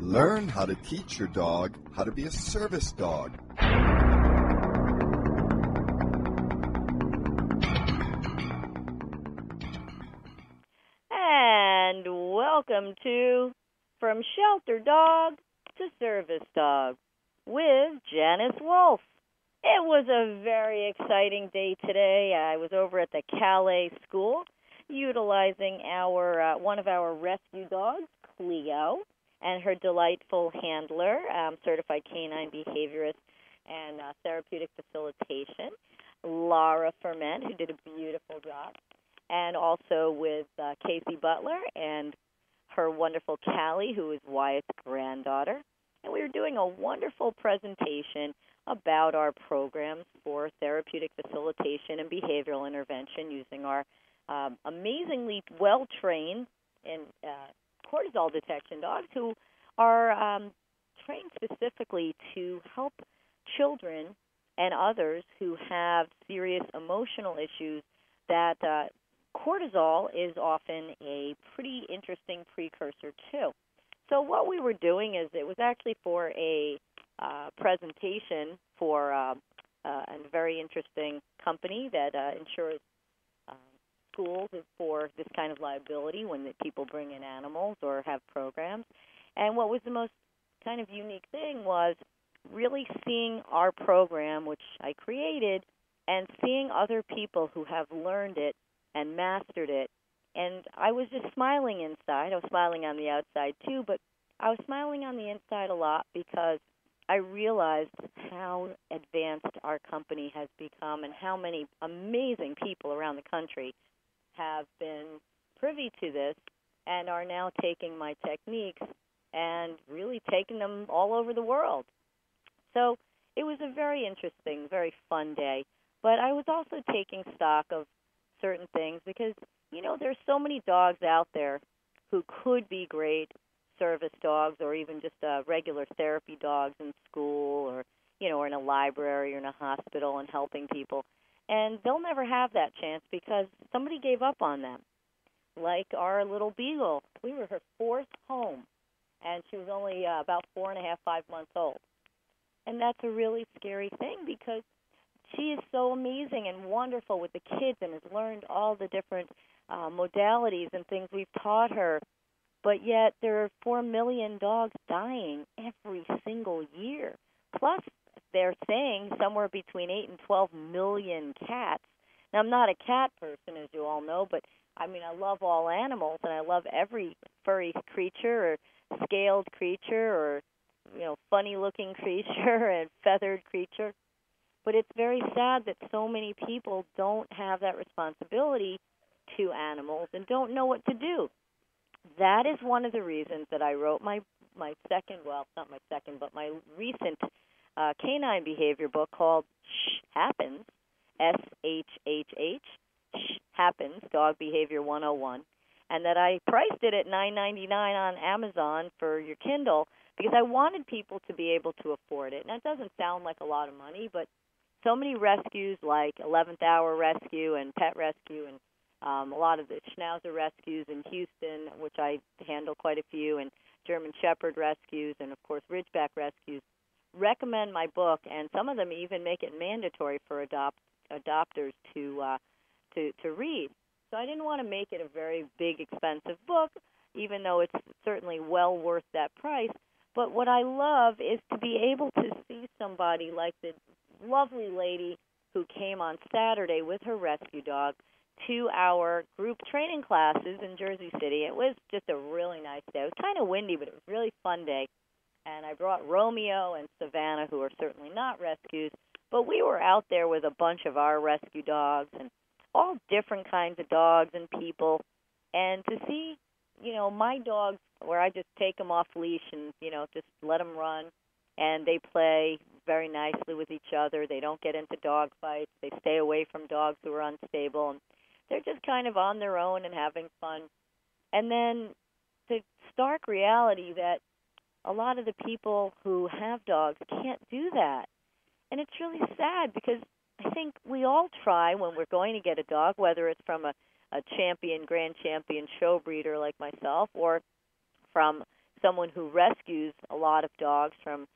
Learn how to teach your dog how to be a service dog. And welcome to From Shelter Dog to Service Dog with Janice Wolf. It was a very exciting day today. I was over at the Calais School utilizing our uh, one of our rescue dogs, Cleo, and her delightful handler, um, certified canine behaviorist and uh, therapeutic facilitation, Laura Ferment, who did a beautiful job, and also with uh, Casey Butler and her wonderful Callie, who is Wyatt's granddaughter. And we were doing a wonderful presentation about our programs for therapeutic facilitation and behavioral intervention using our um, amazingly well trained and uh, cortisol detection dogs who are um, trained specifically to help children and others who have serious emotional issues that uh, cortisol is often a pretty interesting precursor to. So what we were doing is it was actually for a uh, presentation for uh, uh, a very interesting company that uh, insures schools for this kind of liability when people bring in animals or have programs. And what was the most kind of unique thing was really seeing our program, which I created, and seeing other people who have learned it and mastered it. And I was just smiling inside. I was smiling on the outside too, but I was smiling on the inside a lot because I realized how advanced our company has become and how many amazing people around the country have been privy to this and are now taking my techniques and really taking them all over the world. So it was a very interesting, very fun day. But I was also taking stock of certain things because, you know, there's so many dogs out there who could be great service dogs or even just uh, regular therapy dogs in school or, you know, or in a library or in a hospital and helping people and they'll never have that chance because somebody gave up on them. Like our little beagle, we were her fourth home, and she was only uh, about four and a half, five months old. And that's a really scary thing because she is so amazing and wonderful with the kids and has learned all the different uh, modalities and things we've taught her. But yet there are four million dogs dying every single year. Plus, they're saying somewhere between 8 and 12 million cats. Now, I'm not a cat person, as you all know, but I mean, I love all animals, and I love every furry creature or scaled creature or, you know, funny looking creature and feathered creature. But it's very sad that so many people don't have that responsibility to animals and don't know what to do. That is one of the reasons that I wrote my my second, well, not my second, but my recent uh, canine behavior book called Shh Happens, S H H H, Shh Happens, Dog Behavior 101, and that I priced it at 9.99 on Amazon for your Kindle because I wanted people to be able to afford it. And it doesn't sound like a lot of money, but so many rescues like 11th Hour Rescue and Pet Rescue and um, a lot of the Schnauzer rescues in Houston, which I handle quite a few, and German Shepherd rescues, and of course Ridgeback rescues recommend my book, and some of them even make it mandatory for adopt adopters to uh, to to read. So I didn't want to make it a very big, expensive book, even though it's certainly well worth that price. But what I love is to be able to see somebody like the lovely lady who came on Saturday with her rescue dog to our group training classes in Jersey City. It was just a really nice day. It was kind of windy, but it was a really fun day and I brought Romeo and Savannah, who are certainly not rescues, but we were out there with a bunch of our rescue dogs and all different kinds of dogs and people, and to see, you know, my dogs where I just take them off leash and you know just let them run, and they play very nicely with each other. They don't get into dog fights. They stay away from dogs who are unstable, and they're just kind of on their own and having fun. And then the stark reality that a lot of the people who have dogs can't do that. And it's really sad because I think we all try when we're going to get a dog, whether it's from a, a champion, grand champion show breeder like myself, or from someone who rescues a lot of dogs from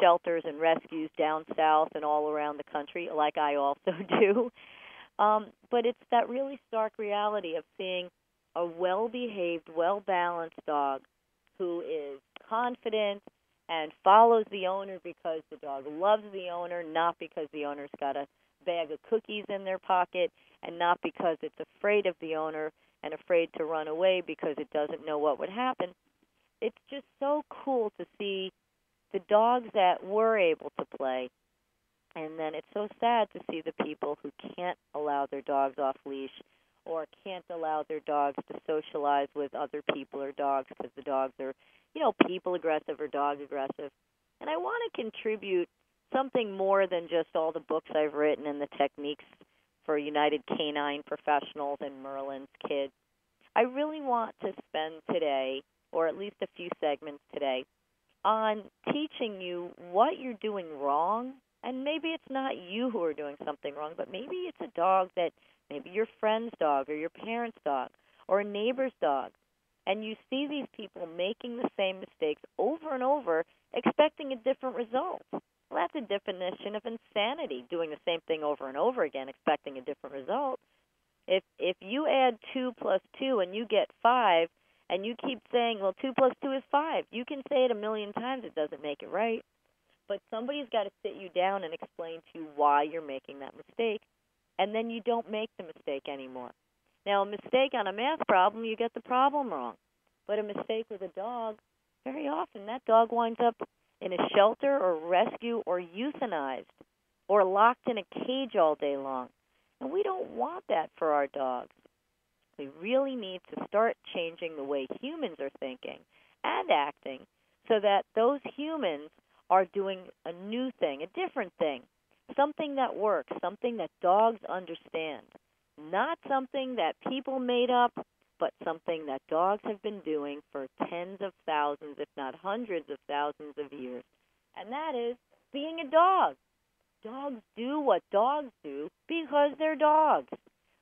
shelters and rescues down south and all around the country, like I also do. Um, but it's that really stark reality of seeing a well behaved, well balanced dog who is confident and follows the owner because the dog loves the owner, not because the owner's got a bag of cookies in their pocket, and not because it's afraid of the owner and afraid to run away because it doesn't know what would happen. It's just so cool to see the dogs that were able to play. And then it's so sad to see the people who can't allow their dogs off leash or can't allow their dogs to socialize with other people or dogs because the dogs are, you know, people aggressive or dog aggressive. And I want to contribute something more than just all the books I've written and the techniques for United Canine Professionals and Merlin's Kids. I really want to spend today, or at least a few segments today, on teaching you what you're doing wrong. And maybe it's not you who are doing something wrong, but maybe it's a dog that maybe your friend's dog or your parent's dog or a neighbor's dog. And you see these people making the same mistakes over and over, expecting a different result. Well, that's a definition of insanity, doing the same thing over and over again, expecting a different result. If if you add two plus two and you get five, and you keep saying, well, two plus two is five, you can say it a million times. It doesn't make it right. But somebody's got to sit you down and explain to you why you're making that mistake, and then you don't make the mistake anymore. Now, a mistake on a math problem, you get the problem wrong. But a mistake with a dog, very often that dog winds up in a shelter or rescue or euthanized or locked in a cage all day long. And we don't want that for our dogs. We really need to start changing the way humans are thinking and acting so that those humans are doing a new thing, a different thing, something that works, something that dogs understand, not something that people made up, but something that dogs have been doing for tens of thousands, if not hundreds of thousands of years. And that is being a dog. Dogs do what dogs do because they're dogs.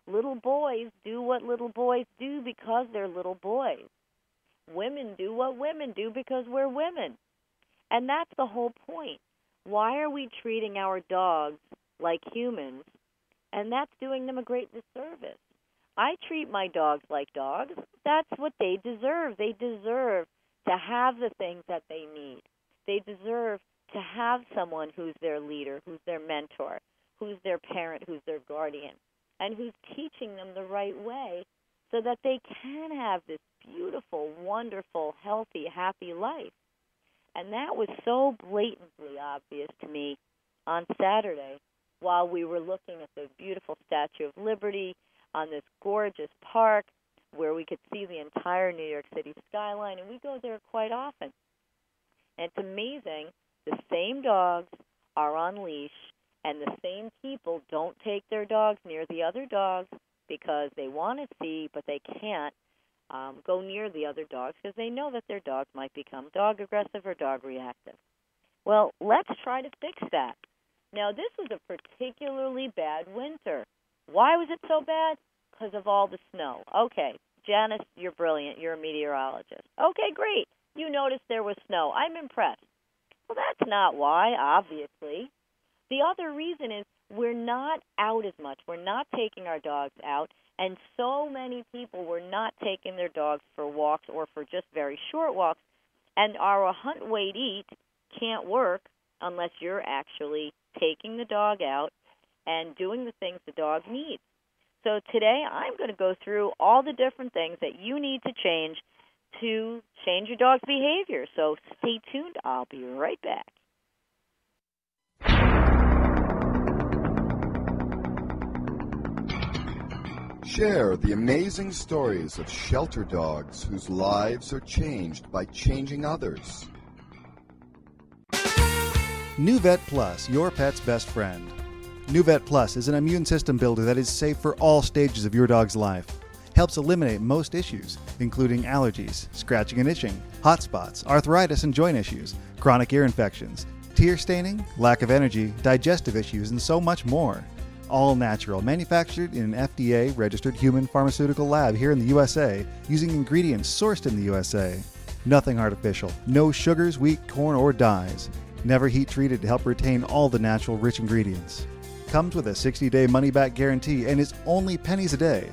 Little boys do what little boys do because they're little boys. Women do what women do because we're women. And that's the whole point. Why are we treating our dogs like humans? And that's doing them a great disservice. I treat my dogs like dogs. That's what they deserve. They deserve to have the things that they need. They deserve to have someone who's their leader, who's their mentor, who's their parent, who's their guardian, and who's teaching them the right way so that they can have this beautiful, wonderful, healthy, happy life. And that was so blatantly obvious to me on Saturday while we were looking at the beautiful Statue of Liberty on this gorgeous park where we could see the entire New York City skyline, and we go there quite often. And it's amazing. The same dogs are on leash, and the same people don't take their dogs near the other dogs because they want to see, but they can't um, go near the other dogs because they know that their dogs might become dog aggressive or dog reactive. Well, let's try to fix that. Now, this was a particularly bad winter. Why was it so bad? Because of all the snow. Okay, Janice, you're brilliant. You're a meteorologist. Okay, great. You noticed there was snow. I'm impressed. Well, that's not why, obviously. The other reason is we're not out as much. We're not taking our dogs out, and so many people were not taking their dogs for walks or for just very short walks. And our hunt, wait, eat can't work unless you're actually taking the dog out and doing the things the dog needs. So today I'm going to go through all the different things that you need to change to change your dog's behavior. So stay tuned. I'll be right back. Share the amazing stories of shelter dogs whose lives are changed by changing others. NuVet Plus, your pet's best friend. NuVet Plus is an immune system builder that is safe for all stages of your dog's life. Helps eliminate most issues, including allergies, scratching and itching, hot spots, arthritis and joint issues, chronic ear infections, tear staining, lack of energy, digestive issues, and so much more. All natural, manufactured in an FDA registered human pharmaceutical lab here in the USA using ingredients sourced in the USA. Nothing artificial, no sugars, wheat, corn, or dyes. Never heat treated to help retain all the natural rich ingredients. Comes with a 60 day money back guarantee and is only pennies a day.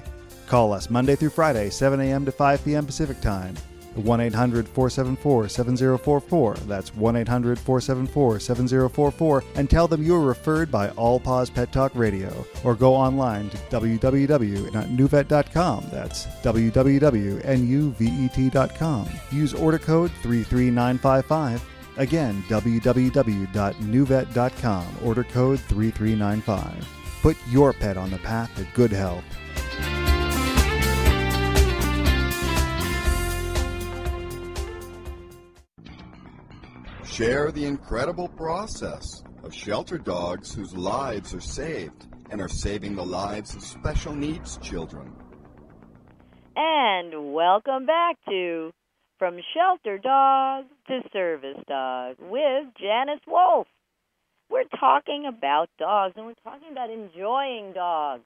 Call us Monday through Friday, 7 a.m. to 5 p.m. Pacific Time. 1 800 474 7044. That's 1 800 474 7044. And tell them you were referred by All Paws Pet Talk Radio. Or go online to www.nuvet.com. That's www.nuvet.com. Use order code 33955. Again, www.nuvet.com. Order code 3395. Put your pet on the path to good health. Share the incredible process of shelter dogs whose lives are saved and are saving the lives of special needs children. And welcome back to From Shelter Dog to Service Dog with Janice Wolf. We're talking about dogs and we're talking about enjoying dogs.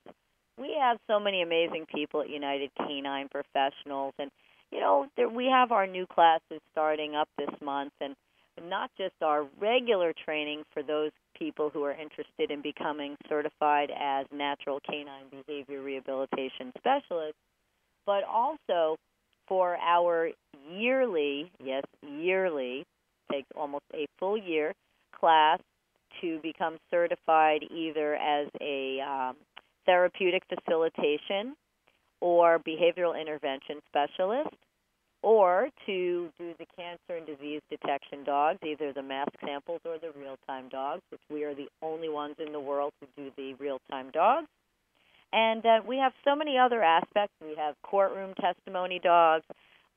We have so many amazing people at United Canine Professionals and you know, we have our new classes starting up this month and not just our regular training for those people who are interested in becoming certified as natural canine behavior rehabilitation specialists, but also for our yearly, yes, yearly, takes almost a full year class to become certified either as a um, therapeutic facilitation or behavioral intervention specialist or to do the cancer and disease detection dogs, either the mask samples or the real time dogs, which we are the only ones in the world who do the real time dogs. And uh, we have so many other aspects. We have courtroom testimony dogs.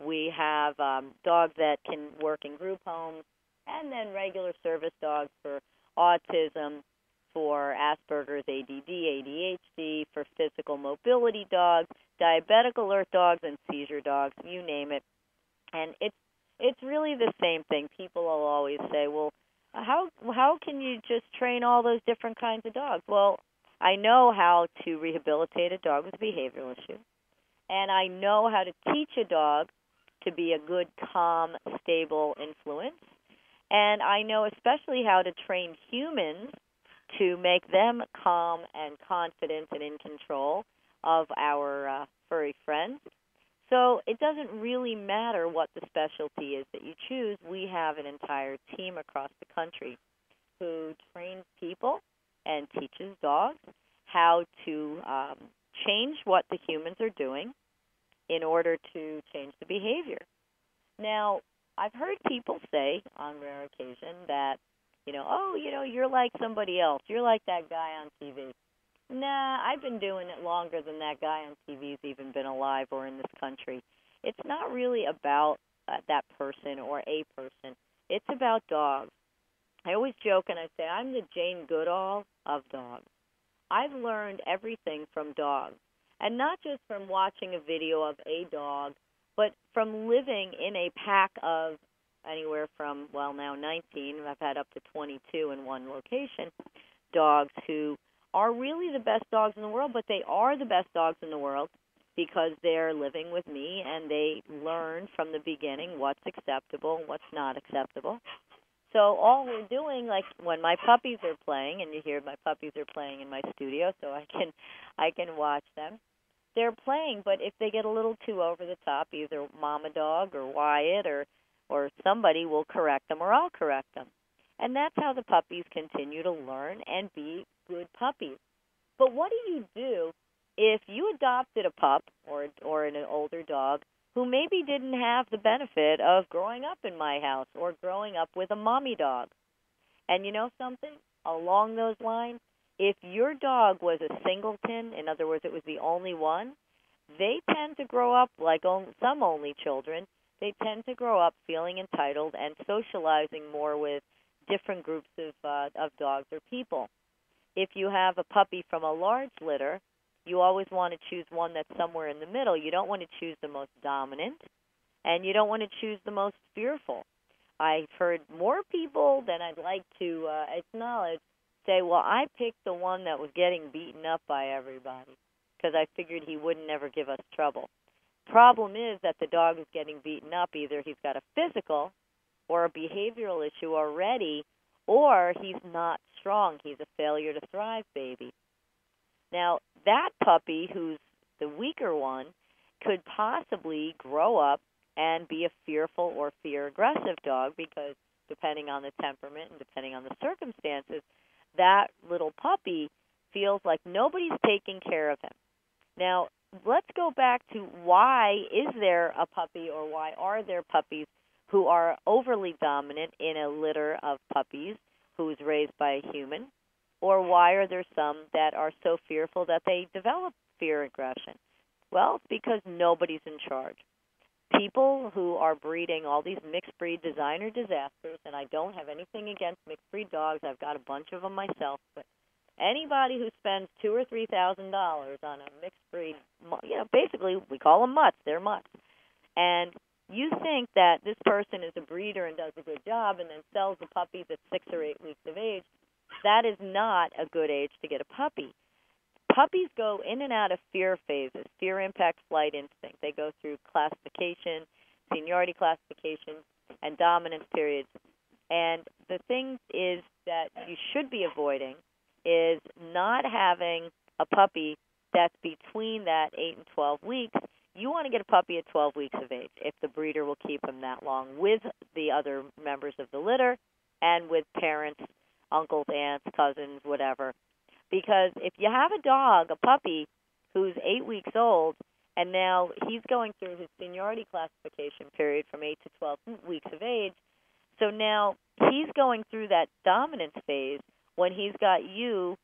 We have um, dogs that can work in group homes, and then regular service dogs for autism, for Asperger's, ADD, ADHD, for physical mobility dogs, diabetic alert dogs, and seizure dogs. You name it. And it's it's really the same thing. People will always say, "Well, how how can you just train all those different kinds of dogs?" Well, I know how to rehabilitate a dog with a behavioral issue, and I know how to teach a dog to be a good, calm, stable influence. And I know especially how to train humans to make them calm and confident and in control of our uh, furry friends. So it doesn't really matter what the specialty is that you choose. We have an entire team across the country who trains people and teaches dogs how to um, change what the humans are doing in order to change the behavior. Now, I've heard people say on rare occasion that, you know, oh, you know, you're like somebody else. You're like that guy on TV. Nah, I've been doing it longer than that guy on TV's even been alive or in this country. It's not really about uh, that person or a person. It's about dogs. I always joke and I say I'm the Jane Goodall of dogs. I've learned everything from dogs, and not just from watching a video of a dog, but from living in a pack of anywhere from well now 19. I've had up to 22 in one location. Dogs who are really the best dogs in the world, but they are the best dogs in the world because they're living with me and they learn from the beginning what's acceptable and what's not acceptable. So all we're doing, like when my puppies are playing, and you hear my puppies are playing in my studio, so I can, I can watch them. They're playing, but if they get a little too over the top, either Mama Dog or Wyatt or, or somebody will correct them, or I'll correct them. And that's how the puppies continue to learn and be good puppies. But what do you do if you adopted a pup or or an older dog who maybe didn't have the benefit of growing up in my house or growing up with a mommy dog? And you know something? Along those lines, if your dog was a singleton, in other words, it was the only one, they tend to grow up like some only children. They tend to grow up feeling entitled and socializing more with different groups of uh, of dogs or people. If you have a puppy from a large litter, you always want to choose one that's somewhere in the middle. You don't want to choose the most dominant, and you don't want to choose the most fearful. I've heard more people than I'd like to uh, acknowledge say, "Well, I picked the one that was getting beaten up by everybody because I figured he wouldn't ever give us trouble." Problem is that the dog is getting beaten up. Either he's got a physical or a behavioral issue already, or he's not strong. He's a failure to thrive baby. Now, that puppy, who's the weaker one, could possibly grow up and be a fearful or fear aggressive dog because depending on the temperament and depending on the circumstances, that little puppy feels like nobody's taking care of him. Now, let's go back to why is there a puppy or why are there puppies who are overly dominant in a litter of puppies who's raised by a human? Or why are there some that are so fearful that they develop fear aggression? Well, because nobody's in charge. People who are breeding all these mixed breed designer disasters, and I don't have anything against mixed breed dogs. I've got a bunch of them myself, but anybody who spends two or three thousand dollars on a mixed breed, you know, basically we call them mutts. They're mutts, and you think that this person is a breeder and does a good job, and then sells the puppies at six or eight weeks of age. That is not a good age to get a puppy. Puppies go in and out of fear phases, fear impact flight instinct. They go through classification, seniority classification, and dominance periods. And the thing is that you should be avoiding is not having a puppy that's between that 8 and 12 weeks. You want to get a puppy at 12 weeks of age if the breeder will keep him that long with the other members of the litter and with parents, uncles, aunts, cousins, whatever. Because if you have a dog, a puppy, who's 8 weeks old, and now he's going through his seniority classification period from 8 to 12 weeks of age, so now he's going through that dominance phase when he's got you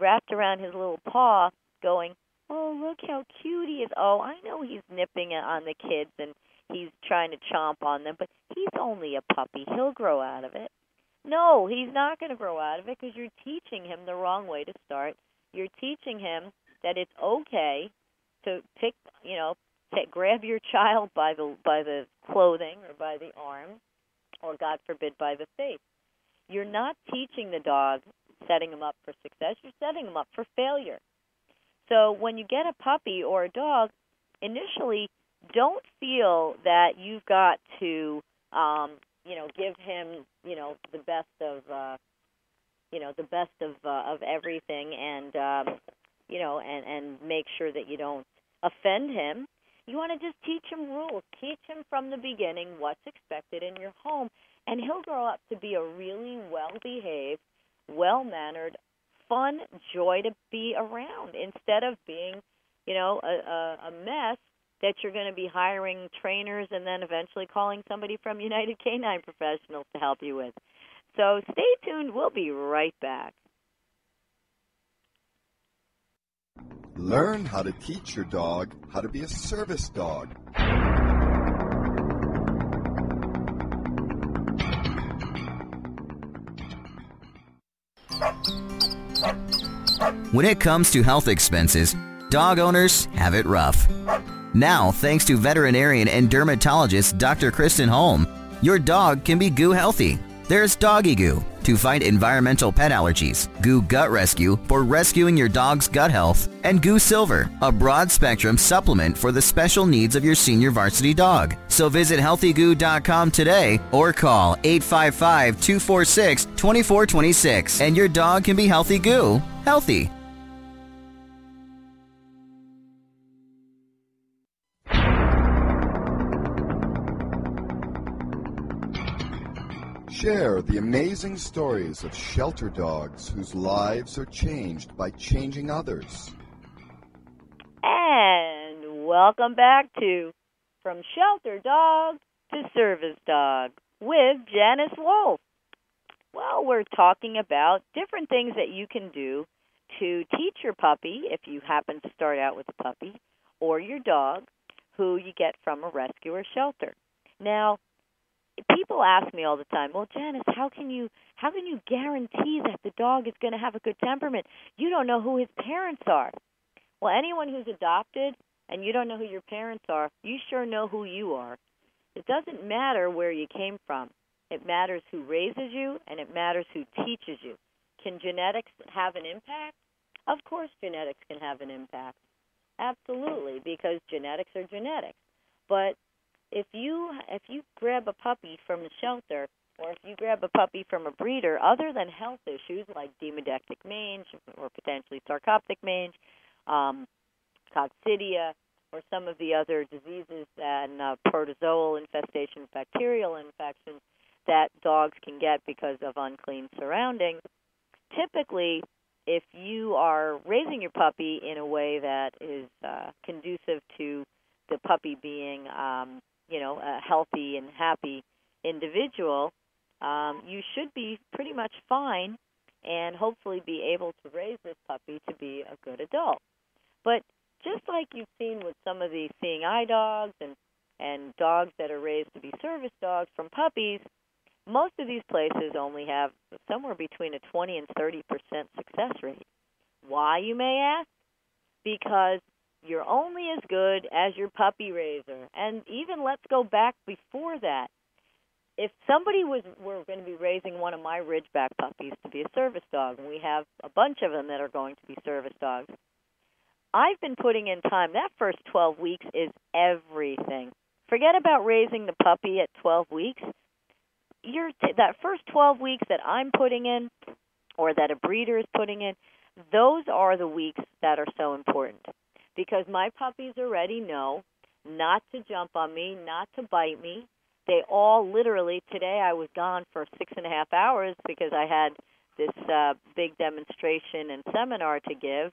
wrapped around his little paw going, Oh, look how cute he is. Oh, I know he's nipping on the kids and he's trying to chomp on them, but he's only a puppy. He'll grow out of it. No, he's not going to grow out of it because you're teaching him the wrong way to start. You're teaching him that it's okay to pick, you know, to grab your child by the by the clothing or by the arm, or God forbid by the face. You're not teaching the dog setting them up for success. You're setting them up for failure. So when you get a puppy or a dog, initially don't feel that you've got to um, you know give him you know the best of uh, you know the best of uh, of everything and um, you know and and make sure that you don't offend him. You want to just teach him rules. Teach him from the beginning what's expected in your home, and he'll grow up to be a really well behaved, well mannered, fun joy to be around instead of being, you know, a, a, a mess that you're going to be hiring trainers and then eventually calling somebody from United Canine Professionals to help you with. So stay tuned. We'll be right back. Learn how to teach your dog how to be a service dog. When it comes to health expenses, dog owners have it rough. Now, thanks to veterinarian and dermatologist Dr. Kristen Holm, your dog can be goo healthy. There's Doggy Goo to fight environmental pet allergies, Goo Gut Rescue for rescuing your dog's gut health, and Goo Silver, a broad spectrum supplement for the special needs of your senior varsity dog. So visit healthygoo.com today or call 855 246 2426 and your dog can be healthy goo, healthy. Share the amazing stories of shelter dogs whose lives are changed by changing others. And welcome back to From Shelter Dog to Service Dog with Janice Wolf. Well, we're talking about different things that you can do to teach your puppy, if you happen to start out with a puppy, or your dog, who you get from a rescue or shelter. Now, people ask me all the time, "Well, Janice, how can you how can you guarantee that the dog is going to have a good temperament? You don't know who his parents are." Well, anyone who's adopted and you don't know who your parents are, you sure know who you are. It doesn't matter where you came from. It matters who raises you and it matters who teaches you. Can genetics have an impact? Of course genetics can have an impact. Absolutely, because genetics are genetics. But if you if you grab a puppy from the shelter or if you grab a puppy from a breeder, other than health issues like demodectic mange or potentially sarcoptic mange, um, coccidia, or some of the other diseases and uh, protozoal infestation, bacterial infections that dogs can get because of unclean surroundings, typically if you are raising your puppy in a way that is uh, conducive to the puppy being, um, you know, a healthy and happy individual, um, you should be pretty much fine and hopefully be able to raise this puppy to be a good adult. But just like you've seen with some of the seeing eye dogs and and dogs that are raised to be service dogs from puppies, most of these places only have somewhere between a 20 and 30 percent success rate. Why, you may ask? Because you're only as good as your puppy raiser. And even let's go back before that. If somebody was were going to be raising one of my Ridgeback puppies to be a service dog, and we have a bunch of them that are going to be service dogs, I've been putting in time. That first 12 weeks is everything. Forget about raising the puppy at 12 weeks. You're t- that first 12 weeks that I'm putting in or that a breeder is putting in, those are the weeks that are so important because my puppies already know not to jump on me, not to bite me. They all literally today I was gone for six and a half hours because I had this uh, big demonstration and seminar to give,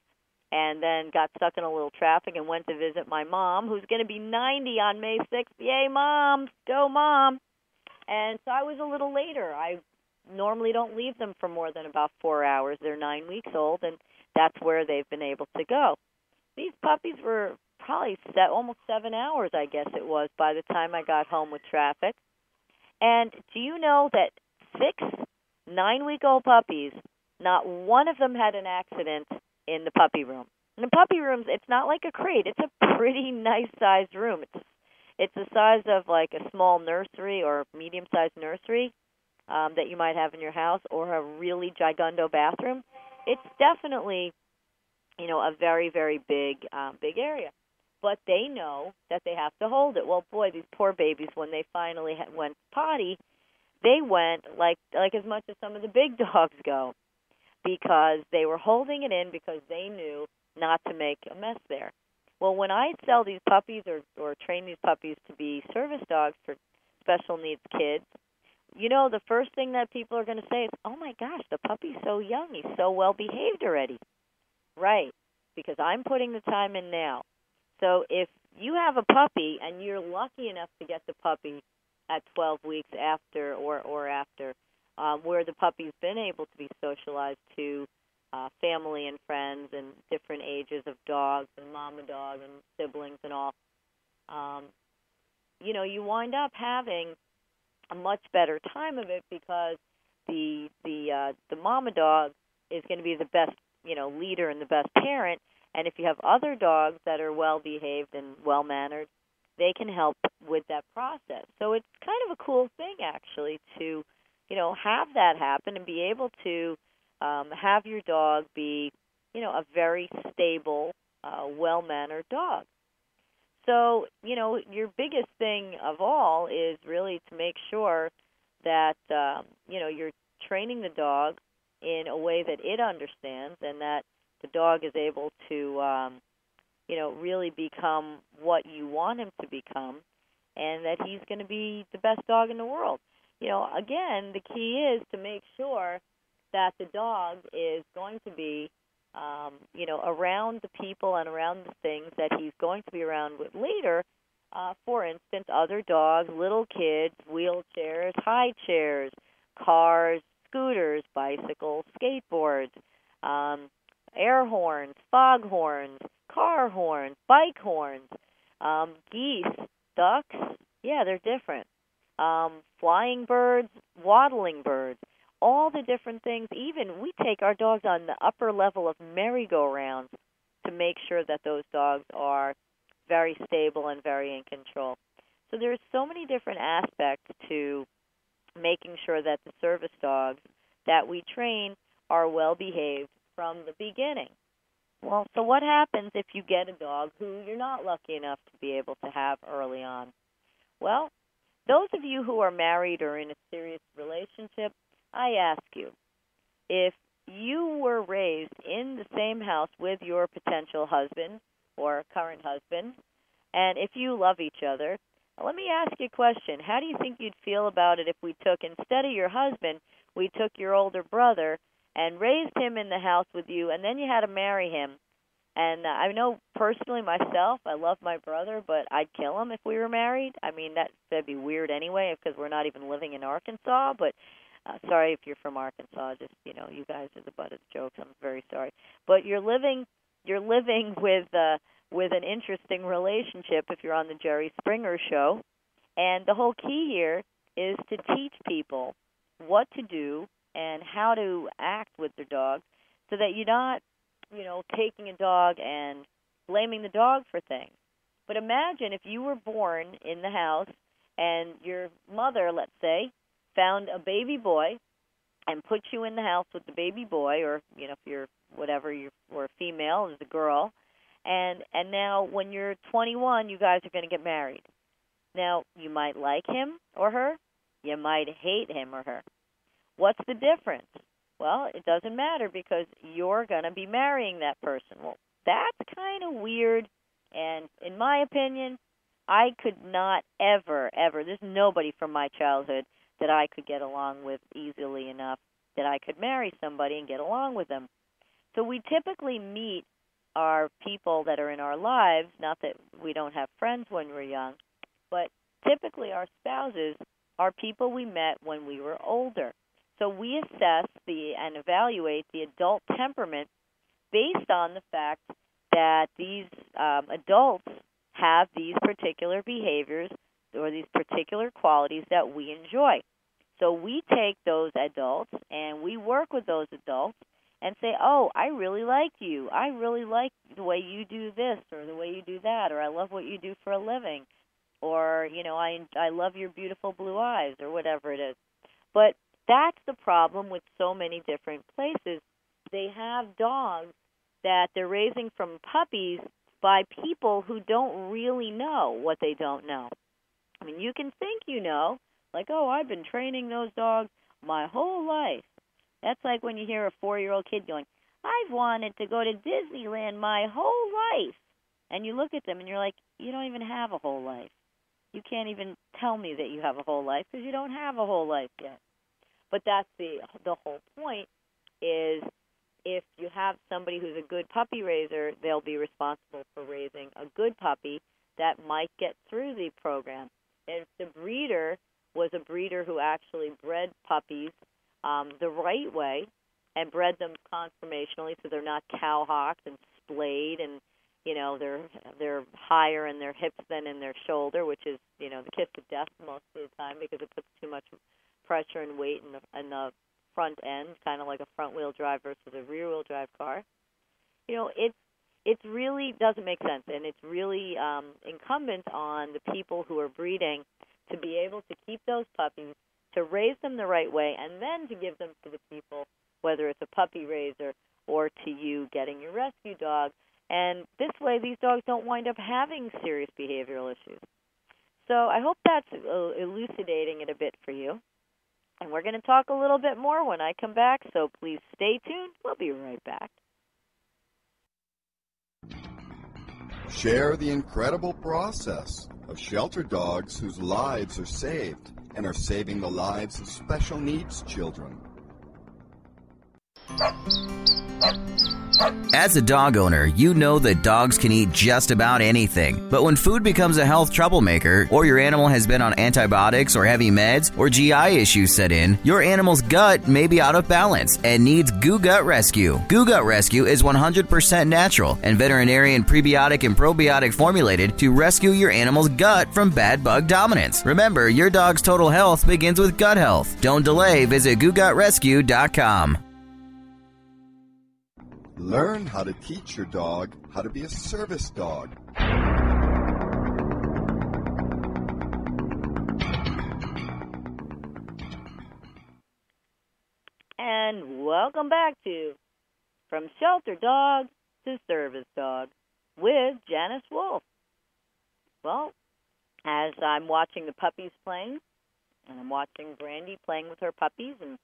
and then got stuck in a little traffic and went to visit my mom, who's going to be 90 on May 6th. Yay, mom! Go, mom! And so I was a little later. I normally don't leave them for more than about four hours. They're nine weeks old, and that's where they've been able to go. These puppies were probably set, almost seven hours, I guess it was, by the time I got home with traffic. And do you know that six nine week old puppies, not one of them had an accident in the puppy room. And the puppy rooms, it's not like a crate. It's a pretty nice sized room. It's it's the size of like a small nursery or medium sized nursery um, that you might have in your house, or a really gigundo bathroom. It's definitely, you know, a very very big um, big area. But they know that they have to hold it. Well, boy, these poor babies, when they finally went potty, they went like like as much as some of the big dogs go because they were holding it in because they knew not to make a mess there. Well, when I sell these puppies or or train these puppies to be service dogs for special needs kids, you know the first thing that people are going to say is, "Oh my gosh, the puppy's so young. He's so well behaved already." Right, because I'm putting the time in now. So if you have a puppy and you're lucky enough to get the puppy at 12 weeks after or or after um, where the puppy's been able to be socialized to uh, family and friends and different ages of dogs and mama dog and siblings and all. Um, you know, you wind up having a much better time of it because the the uh, the mama dog is going to be the best you know leader and the best parent. And if you have other dogs that are well behaved and well mannered, they can help with that process. So it's kind of a cool thing actually to you know, have that happen and be able to um, have your dog be, you know, a very stable, uh, well mannered dog. So, you know, your biggest thing of all is really to make sure that, um, you know, you're training the dog in a way that it understands and that the dog is able to, um, you know, really become what you want him to become and that he's going to be the best dog in the world you know, again, the key is to make sure that the dog is going to be, um, you know, around the people and around the things that he's going to be around with later. Uh, for instance, other dogs, little kids, wheelchairs, high chairs, cars, scooters, bicycles, skateboards, um, air horns, fog horns, car horns, bike horns, um, geese, ducks. Yeah, they're different um, flying birds, waddling birds, all the different things. Even we take our dogs on the upper level of merry-go-rounds to make sure that those dogs are very stable and very in control. So there's so many different aspects to making sure that the service dogs that we train are well behaved from the beginning. Well, so what happens if you get a dog who you're not lucky enough to be able to have early on? Well, those of you who are married or in a serious relationship, I ask you, if you were raised in the same house with your potential husband or current husband, and if you love each other, let me ask you a question. How do you think you'd feel about it if we took, instead of your husband, we took your older brother and raised him in the house with you, and then you had to marry him? And I know personally myself, I love my brother, but I'd kill him if we were married. I mean, that, that'd be weird anyway because we're not even living in Arkansas, but uh, sorry if you're from Arkansas. Just you know, you guys are the butt of the jokes. I'm very sorry, but you're living you're living with uh, with an interesting relationship if you're on the Jerry Springer show, and the whole key here is to teach people what to do and how to act with their dog, so that you're not you know taking a dog and blaming the dog for things. But imagine if you were born in the house and your mother, let's say, found a baby boy and put you in the house with the baby boy or you know if you're whatever you're or a female is a girl and and now when you're 21 you guys are going to get married. Now you might like him or her you might hate him or her. What's the difference? Well it doesn't matter because you're going to be marrying that person. Well that's kind of weird and in my opinion I could not ever ever there's nobody from my childhood that I could get along with easily enough that I could marry somebody and get along with them. So we typically meet our people that are in our lives, not that we don't have friends when we're young, but typically our spouses are people we met when we were older. So we assess the and evaluate the adult temperament based on the fact that these um, adults have these particular behaviors or these particular qualities that we enjoy. So we take those adults and we work with those adults and say, "Oh, I really like you. I really like the way you do this or the way you do that or I love what you do for a living." Or, you know, I I love your beautiful blue eyes or whatever it is. But that's the problem with so many different places. They have dogs that they're raising from puppies by people who don't really know what they don't know. I mean, you can think you know, like, oh, I've been training those dogs my whole life. That's like when you hear a four year old kid going, I've wanted to go to Disneyland my whole life. And you look at them and you're like, you don't even have a whole life. You can't even tell me that you have a whole life because you don't have a whole life yet. But that's the the whole point is if you have somebody who's a good puppy raiser, they'll be responsible for raising a good puppy that might get through the program if the breeder was a breeder who actually bred puppies um, the right way and bred them conformationally, so they're not cowhocked and splayed, and you know they're they're higher in their hips than in their shoulder, which is you know the kiss of death most of the time because it puts too much pressure and weight in the in the front end, kind of like a front wheel drive versus a rear wheel drive car. You know, it's it really doesn't make sense, and it's really um, incumbent on the people who are breeding to be able to keep those puppies, to raise them the right way, and then to give them to the people, whether it's a puppy raiser or to you getting your rescue dog. And this way, these dogs don't wind up having serious behavioral issues. So I hope that's elucidating it a bit for you. And we're going to talk a little bit more when I come back, so please stay tuned. We'll be right back. Share the incredible process of shelter dogs whose lives are saved and are saving the lives of special needs children. As a dog owner, you know that dogs can eat just about anything. But when food becomes a health troublemaker, or your animal has been on antibiotics or heavy meds, or GI issues set in, your animal's gut may be out of balance and needs Goo Gut Rescue. Goo Gut Rescue is 100% natural and veterinarian prebiotic and probiotic formulated to rescue your animal's gut from bad bug dominance. Remember, your dog's total health begins with gut health. Don't delay, visit googutrescue.com. Learn how to teach your dog how to be a service dog. And welcome back to From Shelter Dog to Service Dog with Janice Wolf. Well, as I'm watching the puppies playing, and I'm watching Brandy playing with her puppies and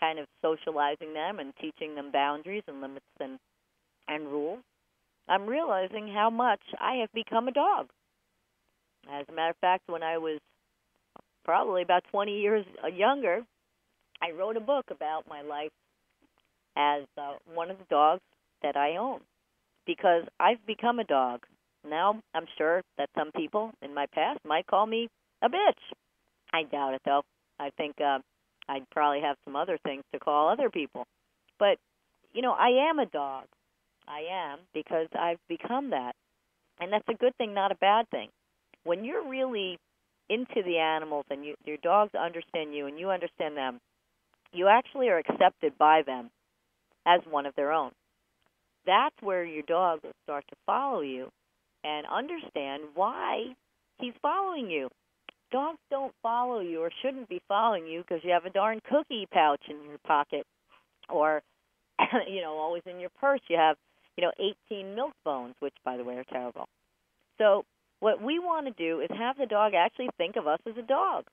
kind of socializing them and teaching them boundaries and limits and and rules, I'm realizing how much I have become a dog. As a matter of fact, when I was probably about 20 years younger, I wrote a book about my life as uh, one of the dogs that I own because I've become a dog. Now, I'm sure that some people in my past might call me a bitch. I doubt it, though. I think uh, I'd probably have some other things to call other people. But, you know, I am a dog. I am because I've become that. And that's a good thing, not a bad thing. When you're really into the animals and you, your dogs understand you and you understand them, you actually are accepted by them as one of their own. That's where your dog will start to follow you and understand why he's following you. Dogs don't follow you or shouldn't be following you because you have a darn cookie pouch in your pocket or you know always in your purse you have you know 18 milk bones which by the way are terrible. So what we want to do is have the dog actually think of us as a dog.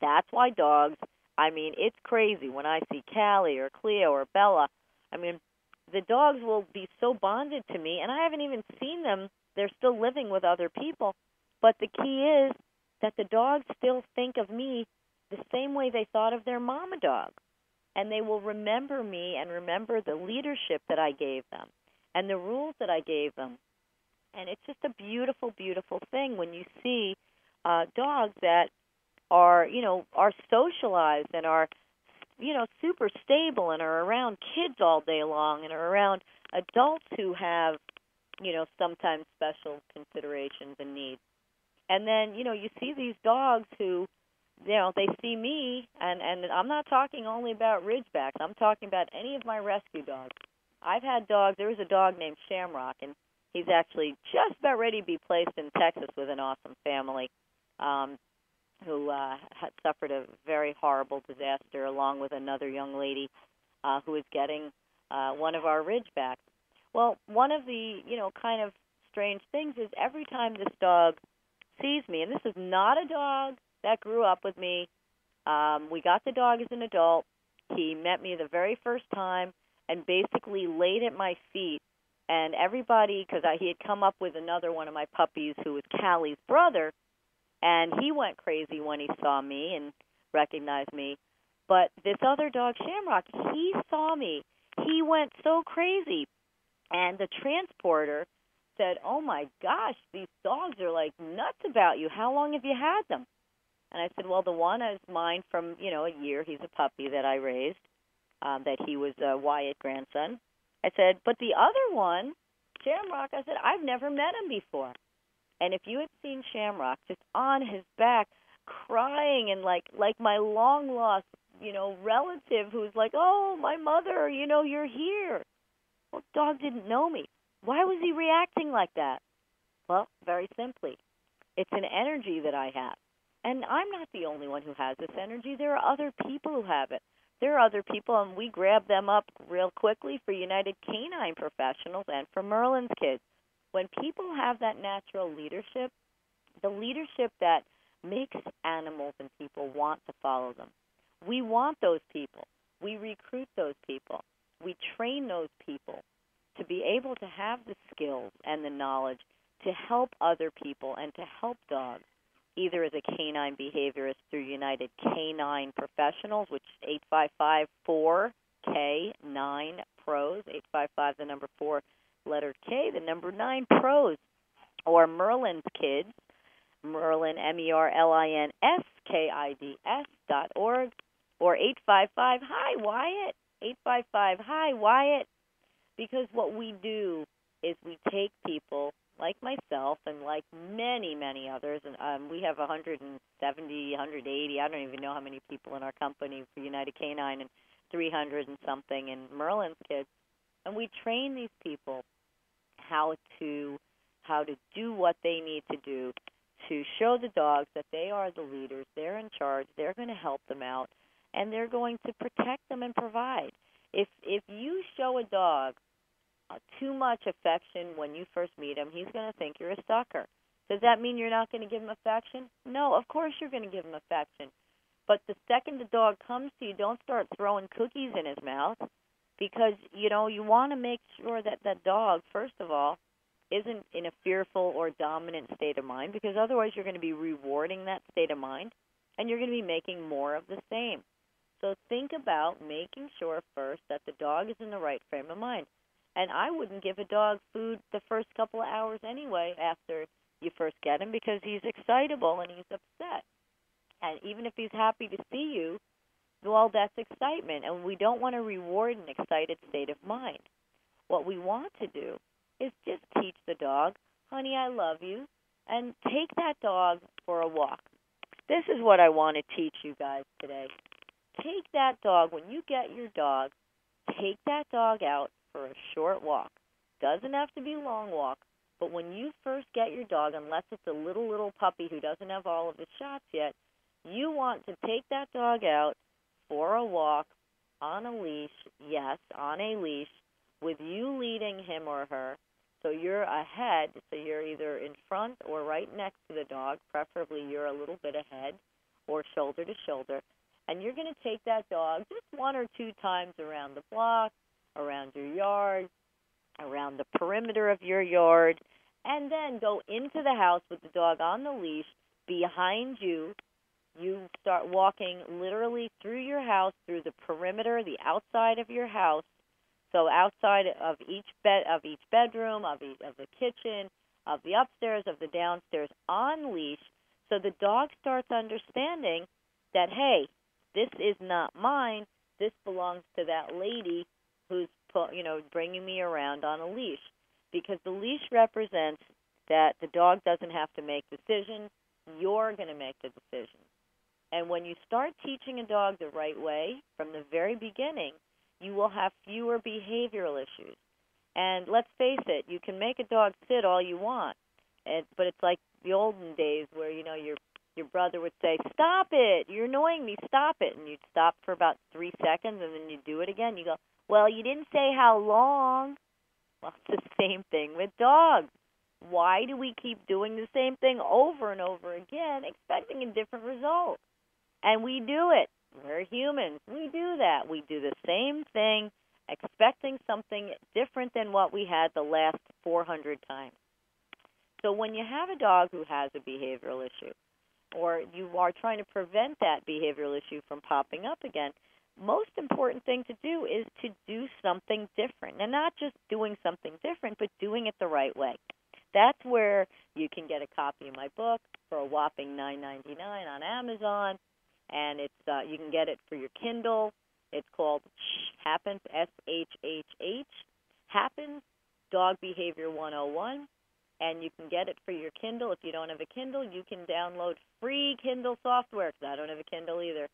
That's why dogs I mean, it's crazy when I see Callie or Cleo or Bella. I mean, the dogs will be so bonded to me, and I haven't even seen them. They're still living with other people. But the key is that the dogs still think of me the same way they thought of their mama dog. And they will remember me and remember the leadership that I gave them and the rules that I gave them. And it's just a beautiful, beautiful thing when you see uh, dogs that are you know are socialized and are you know super stable and are around kids all day long and are around adults who have you know sometimes special considerations and needs and then you know you see these dogs who you know they see me and and I'm not talking only about ridgebacks I'm talking about any of my rescue dogs I've had dogs there was a dog named Shamrock and he's actually just about ready to be placed in Texas with an awesome family um who uh, had suffered a very horrible disaster, along with another young lady uh, who is getting uh, one of our Ridgebacks. Well, one of the you know kind of strange things is every time this dog sees me, and this is not a dog that grew up with me. Um, we got the dog as an adult. He met me the very first time and basically laid at my feet. And everybody, because he had come up with another one of my puppies who was Callie's brother, and he went crazy when he saw me and recognized me. But this other dog, Shamrock, he saw me. He went so crazy. And the transporter said, Oh my gosh, these dogs are like nuts about you. How long have you had them? And I said, Well, the one is mine from, you know, a year. He's a puppy that I raised, um, that he was a Wyatt grandson. I said, But the other one, Shamrock, I said, I've never met him before. And if you had seen Shamrock just on his back, crying and like like my long lost, you know, relative who's like, "Oh, my mother, you know, you're here." Well, dog didn't know me. Why was he reacting like that? Well, very simply, it's an energy that I have. And I'm not the only one who has this energy. There are other people who have it. There are other people, and we grab them up real quickly for United Canine Professionals and for Merlin's Kids when people have that natural leadership, the leadership that makes animals and people want to follow them. We want those people. We recruit those people. We train those people to be able to have the skills and the knowledge to help other people and to help dogs, either as a canine behaviorist through United Canine Professionals, which is 855 4K9 Pros, 855 the number 4 letter K, the number nine pros, or Merlin's Kids, Merlin, M E R L I N S K I D S dot org, or 855 Hi Wyatt, 855 Hi Wyatt, because what we do is we take people like myself and like many, many others, and um, we have 170, 180, I don't even know how many people in our company for United Canine, and 300 and something in Merlin's Kids. And we train these people how to how to do what they need to do to show the dogs that they are the leaders, they're in charge, they're going to help them out, and they're going to protect them and provide. If if you show a dog Uh, too much affection when you first meet him, he's going to think you're a sucker. Does that mean you're not going to give him affection? No, of course you're going to give him affection. But the second the dog comes to you, don't start throwing cookies in his mouth because you know you want to make sure that that dog, first of all, isn't in a fearful or dominant state of mind because otherwise you're going to be rewarding that state of mind and you're going to be making more of the same. So think about making sure first that the dog is in the right frame of mind. And I wouldn't give a dog food the first couple of hours anyway after you first get him because he's excitable and he's upset. And even if he's happy to see you, well, that's excitement. And we don't want to reward an excited state of mind. What we want to do is just teach the dog, honey, I love you, and take that dog for a walk. This is what I want to teach you guys today. Take that dog, when you get your dog, take that dog out for a short walk. Doesn't have to be a long walk, but when you first get your dog, unless it's a little, little puppy who doesn't have all of his shots yet, you want to take that dog out for a walk on a leash, yes, on a leash, with you leading him or her. So you're ahead, so you're either in front or right next to the dog, preferably you're a little bit ahead or shoulder to shoulder. And you're going to take that dog just one or two times around the block, around your yard, around the perimeter of your yard, and then go into the house with the dog on the leash behind you you start walking literally through your house, through the perimeter, the outside of your house. So outside of each bed, of each bedroom, of each, of the kitchen, of the upstairs, of the downstairs, on leash. So the dog starts understanding that hey, this is not mine. This belongs to that lady who's you know bringing me around on a leash because the leash represents that the dog doesn't have to make decisions. You're going to make the decisions. And when you start teaching a dog the right way from the very beginning, you will have fewer behavioral issues. And let's face it, you can make a dog sit all you want, and, but it's like the olden days where you know your your brother would say, "Stop it! You're annoying me. Stop it!" And you'd stop for about three seconds, and then you'd do it again. You go, "Well, you didn't say how long." Well, it's the same thing with dogs. Why do we keep doing the same thing over and over again, expecting a different result? And we do it. We're humans. We do that. We do the same thing, expecting something different than what we had the last 400 times. So when you have a dog who has a behavioral issue, or you are trying to prevent that behavioral issue from popping up again, most important thing to do is to do something different. And not just doing something different, but doing it the right way. That's where you can get a copy of my book for a whopping $9.99 on Amazon and it's uh, you can get it for your Kindle. It's called Happens S H H H Happens Dog Behavior 101 and you can get it for your Kindle. If you don't have a Kindle, you can download free Kindle software because I don't have a Kindle either.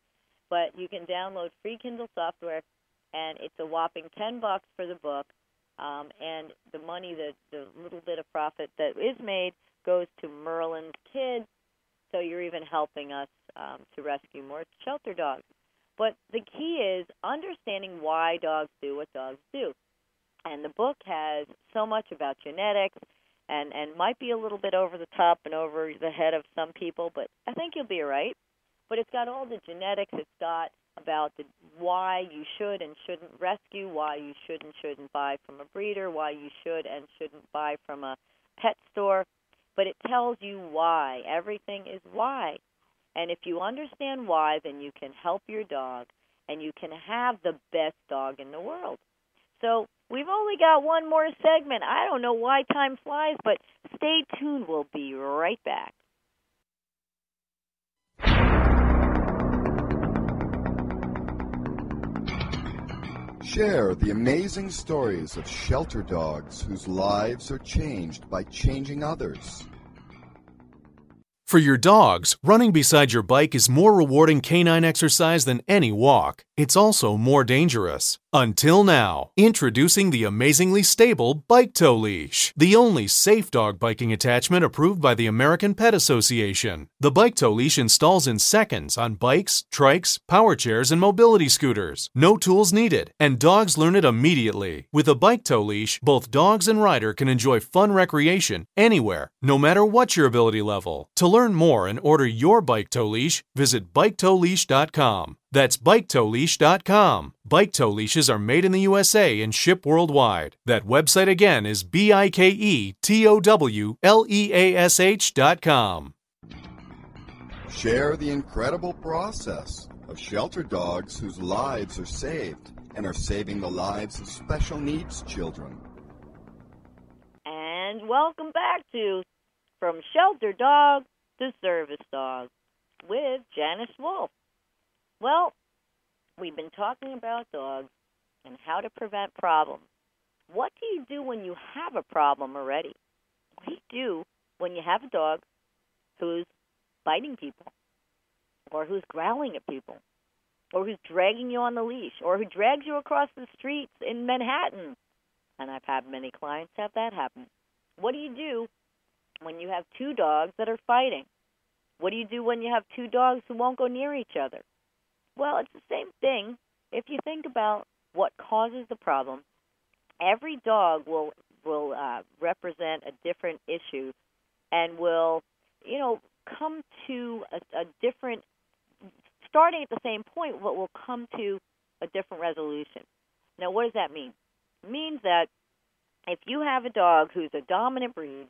But you can download free Kindle software, and it's a whopping ten bucks for the book. Um, and the money, the the little bit of profit that is made, goes to Merlin's Kids. So you're even helping us um, to rescue more shelter dogs. But the key is understanding why dogs do what dogs do. And the book has so much about genetics and and might be a little bit over the top and over the head of some people, but I think you'll be all right. But it's got all the genetics. It's got about the why you should and shouldn't rescue, why you should and shouldn't buy from a breeder, why you should and shouldn't buy from a pet store. But it tells you why. Everything is why. And if you understand why, then you can help your dog and you can have the best dog in the world. So we've only got one more segment. I don't know why time flies, but stay tuned. We'll be right back. Share the amazing stories of shelter dogs whose lives are changed by changing others. For your dogs, running beside your bike is more rewarding canine exercise than any walk. It's also more dangerous. Until now, introducing the amazingly stable Bike Tow Leash, the only safe dog biking attachment approved by the American Pet Association. The Bike Tow Leash installs in seconds on bikes, trikes, power chairs, and mobility scooters. No tools needed, and dogs learn it immediately. With a Bike Tow Leash, both dogs and rider can enjoy fun recreation anywhere, no matter what your ability level. To learn more and order your Bike Tow Leash, visit BikeTowLeash.com. That's BikeTowLeash.com. Bike tow leashes are made in the USA and ship worldwide. That website again is B I K E T O W L E A S H.com. Share the incredible process of shelter dogs whose lives are saved and are saving the lives of special needs children. And welcome back to From Shelter Dog to Service Dog with Janice Wolf. Well, we've been talking about dogs and how to prevent problems. What do you do when you have a problem already? What do you do when you have a dog who's biting people, or who's growling at people, or who's dragging you on the leash, or who drags you across the streets in Manhattan? And I've had many clients have that happen. What do you do when you have two dogs that are fighting? What do you do when you have two dogs who won't go near each other? Well, it's the same thing. If you think about what causes the problem, every dog will will uh, represent a different issue, and will, you know, come to a, a different, starting at the same point, but will come to a different resolution. Now, what does that mean? It means that if you have a dog who's a dominant breed,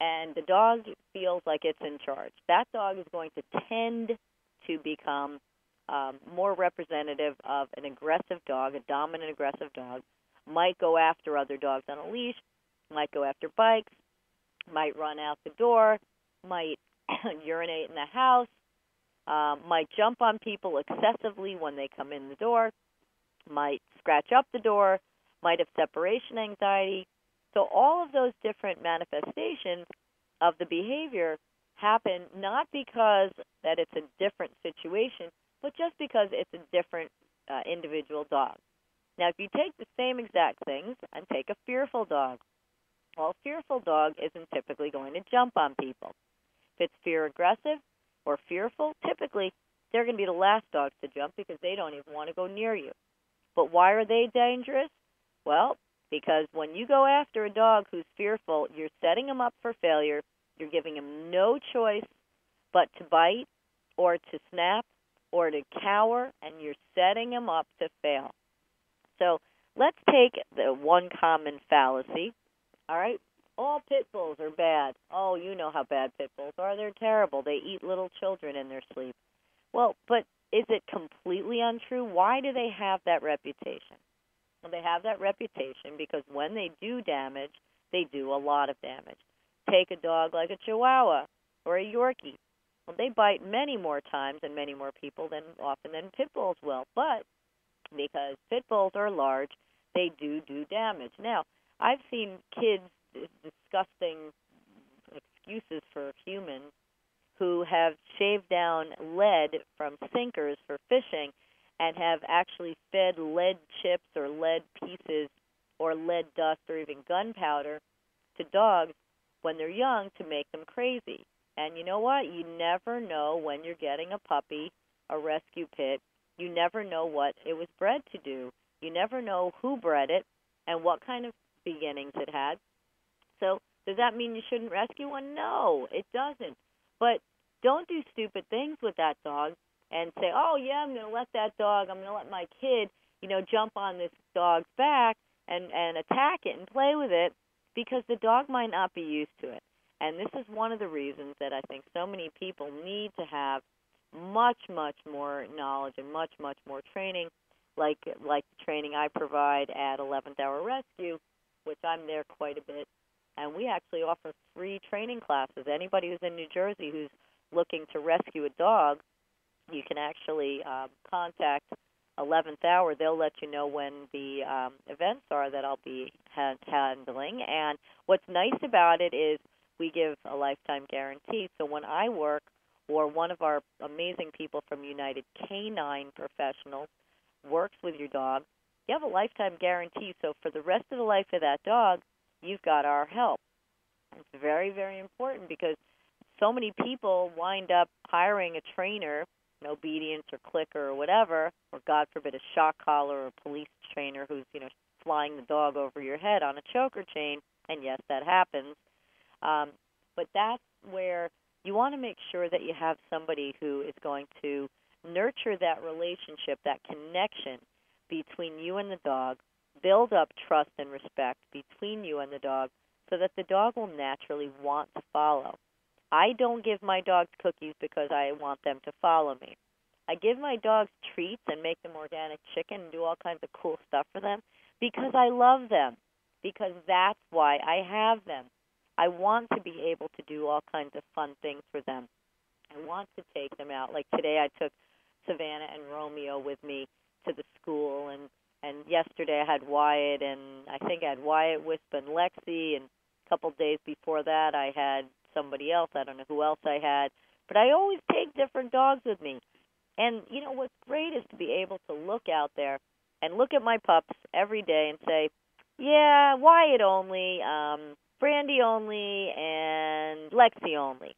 and the dog feels like it's in charge, that dog is going to tend to become um, more representative of an aggressive dog, a dominant aggressive dog, might go after other dogs on a leash, might go after bikes, might run out the door, might urinate in the house, um, might jump on people excessively when they come in the door, might scratch up the door, might have separation anxiety. So all of those different manifestations of the behavior happen not because that it's a different situation, but just because it's a different uh, individual dog. Now, if you take the same exact things and take a fearful dog, well, a fearful dog isn't typically going to jump on people. If it's fear aggressive or fearful, typically they're going to be the last dogs to jump because they don't even want to go near you. But why are they dangerous? Well, because when you go after a dog who's fearful, you're setting him up for failure. You're giving him no choice but to bite or to snap or to cower, and you're setting them up to fail. So let's take the one common fallacy. All right, all pit bulls are bad. Oh, you know how bad pit bulls are. They're terrible. They eat little children in their sleep. Well, but is it completely untrue? Why do they have that reputation? Well, they have that reputation because when they do damage, they do a lot of damage. Take a dog like a Chihuahua or a Yorkie. They bite many more times and many more people than often than pit bulls will. But because pit bulls are large, they do do damage. Now, I've seen kids disgusting excuses for humans who have shaved down lead from sinkers for fishing and have actually fed lead chips or lead pieces or lead dust or even gunpowder to dogs when they're young to make them crazy. And you know what? You never know when you're getting a puppy, a rescue pit. You never know what it was bred to do. You never know who bred it and what kind of beginnings it had. So, does that mean you shouldn't rescue one? No, it doesn't. But don't do stupid things with that dog and say, "Oh yeah, I'm going to let that dog. I'm going to let my kid, you know, jump on this dog's back and and attack it and play with it because the dog might not be used to it." And this is one of the reasons that I think so many people need to have much, much more knowledge and much, much more training, like like the training I provide at 11th Hour Rescue, which I'm there quite a bit. And we actually offer free training classes. Anybody who's in New Jersey who's looking to rescue a dog, you can actually um, contact 11th hour. They'll let you know when the um, events are that I'll be ha- handling. And what's nice about it is we give a lifetime guarantee. So when I work, or one of our amazing people from United Canine Professionals, works with your dog, you have a lifetime guarantee. So for the rest of the life of that dog, you've got our help. It's very, very important because so many people wind up hiring a trainer, an obedience or clicker or whatever, or God forbid a shock collar or a police trainer who's, you know, flying the dog over your head on a choker chain. And yes, that happens. Um, but that's where you want to make sure that you have somebody who is going to nurture that relationship, that connection between you and the dog, build up trust and respect between you and the dog so that the dog will naturally want to follow. I don't give my dogs cookies because I want them to follow me. I give my dogs treats and make them organic chicken and do all kinds of cool stuff for them because I love them. Because that's why I have them. I want to be able to do all kinds of fun things for them. I want to take them out. Like today, I took Savannah and Romeo with me to the school, and and yesterday I had Wyatt, and I think I had Wyatt, Wisp, and Lexi, and a couple days before that I had somebody else. I don't know who else I had, but I always take different dogs with me. And you know what's great is to be able to look out there and look at my pups every day and say, yeah, Wyatt only, um, Brandy only, and Lexi only.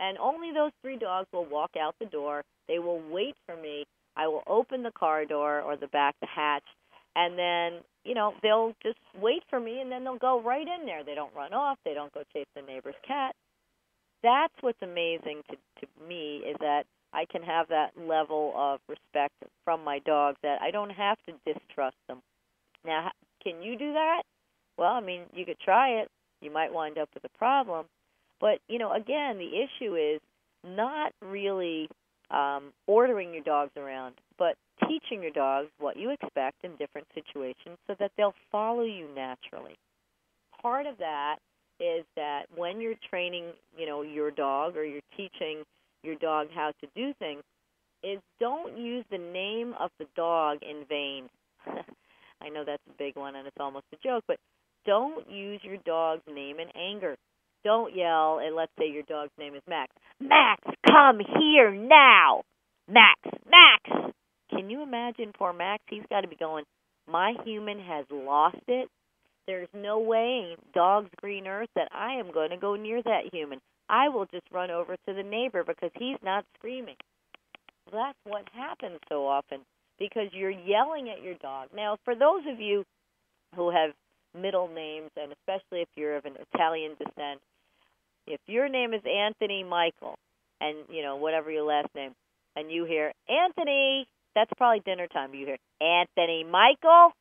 And only those three dogs will walk out the door. They will wait for me. I will open the car door or the back the hatch, and then you know they'll just wait for me, and then they'll go right in there. They don't run off. They don't go chase the neighbor's cat. That's what's amazing to to me is that I can have that level of respect from my dogs that I don't have to distrust them. Now, can you do that? Well, I mean, you could try it. You might wind up with a problem. But, you know, again, the issue is not really um, ordering your dogs around, but teaching your dogs what you expect in different situations so that they'll follow you naturally. Part of that is that when you're training, you know, your dog or you're teaching your dog how to do things, is don't use the name of the dog in vain. I know that's a big one and it's almost a joke, but don't use your dog's name in anger. Don't yell, and let's say your dog's name is Max. Max, come here now! Max, Max! Can you imagine poor Max? He's got to be going, my human has lost it. There's no way, dog's green earth, that I am going to go near that human. I will just run over to the neighbor because he's not screaming. That's what happens so often because you're yelling at your dog. Now, for those of you who have middle names, and especially if you're of an Italian descent, if your name is Anthony Michael, and you know whatever your last name, and you hear Anthony, that's probably dinner time. You hear Anthony Michael,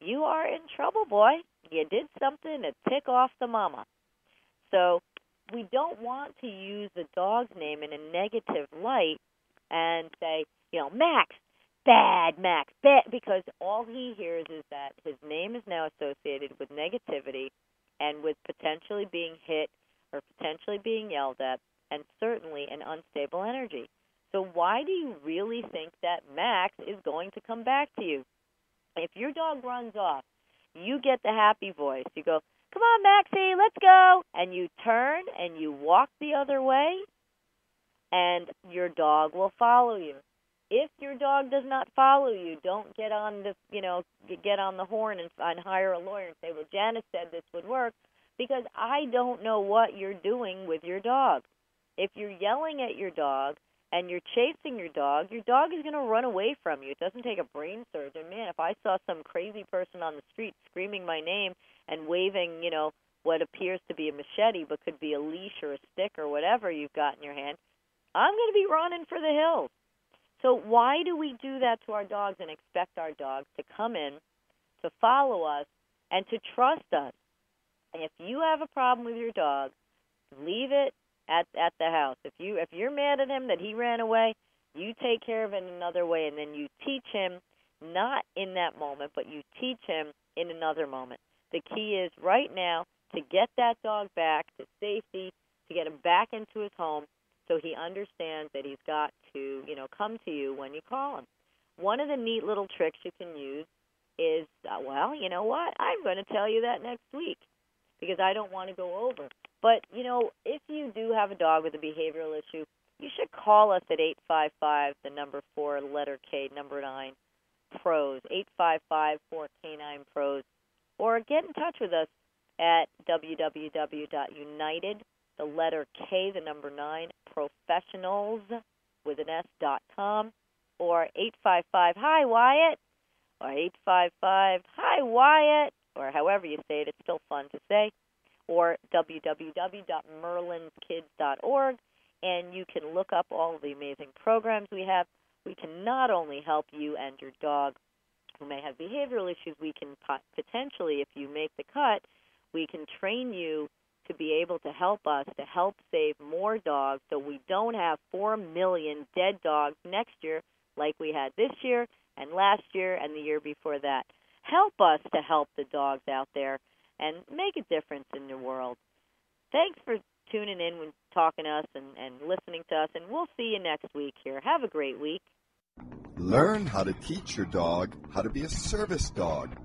you are in trouble, boy. You did something to tick off the mama. So we don't want to use the dog's name in a negative light and say, you know, Max, bad Max, bad, because all he hears is that his name is now associated with negativity and with potentially being hit or potentially being yelled at, and certainly an unstable energy. So, why do you really think that Max is going to come back to you? If your dog runs off, you get the happy voice. You go, Come on, Maxie, let's go. And you turn and you walk the other way, and your dog will follow you. If your dog does not follow you, don't get on the, you know, get on the horn and, and hire a lawyer and say, "Well, Janice said this would work." because I don't know what you're doing with your dog. If you're yelling at your dog and you're chasing your dog, your dog is going to run away from you. It doesn't take a brain surgeon. Man, if I saw some crazy person on the street screaming my name and waving, you know, what appears to be a machete but could be a leash or a stick or whatever you've got in your hand, I'm going to be running for the hills. So why do we do that to our dogs and expect our dogs to come in, to follow us, and to trust us? And if you have a problem with your dog, leave it at at the house. If you if you're mad at him that he ran away, you take care of it in another way and then you teach him not in that moment, but you teach him in another moment. The key is right now to get that dog back to safety, to get him back into his home so he understands that he's got to, you know, come to you when you call him. One of the neat little tricks you can use is, uh, well, you know what? I'm going to tell you that next week because I don't want to go over. But, you know, if you do have a dog with a behavioral issue, you should call us at 855, the number 4, letter K, number 9, Pros, 855 4K9 Pros, or get in touch with us at www.united, the letter K, the number 9, professionals with an S dot com, or 855 Hi Wyatt, or 855 Hi Wyatt, or however you say it, it's still fun to say, or www.merlinskids.org, and you can look up all the amazing programs we have. We can not only help you and your dog who may have behavioral issues, we can potentially, if you make the cut, we can train you to be able to help us to help save more dogs so we don't have 4 million dead dogs next year like we had this year and last year and the year before that. Help us to help the dogs out there and make a difference in the world. Thanks for tuning in and talking to us and, and listening to us, and we'll see you next week here. Have a great week. Learn how to teach your dog how to be a service dog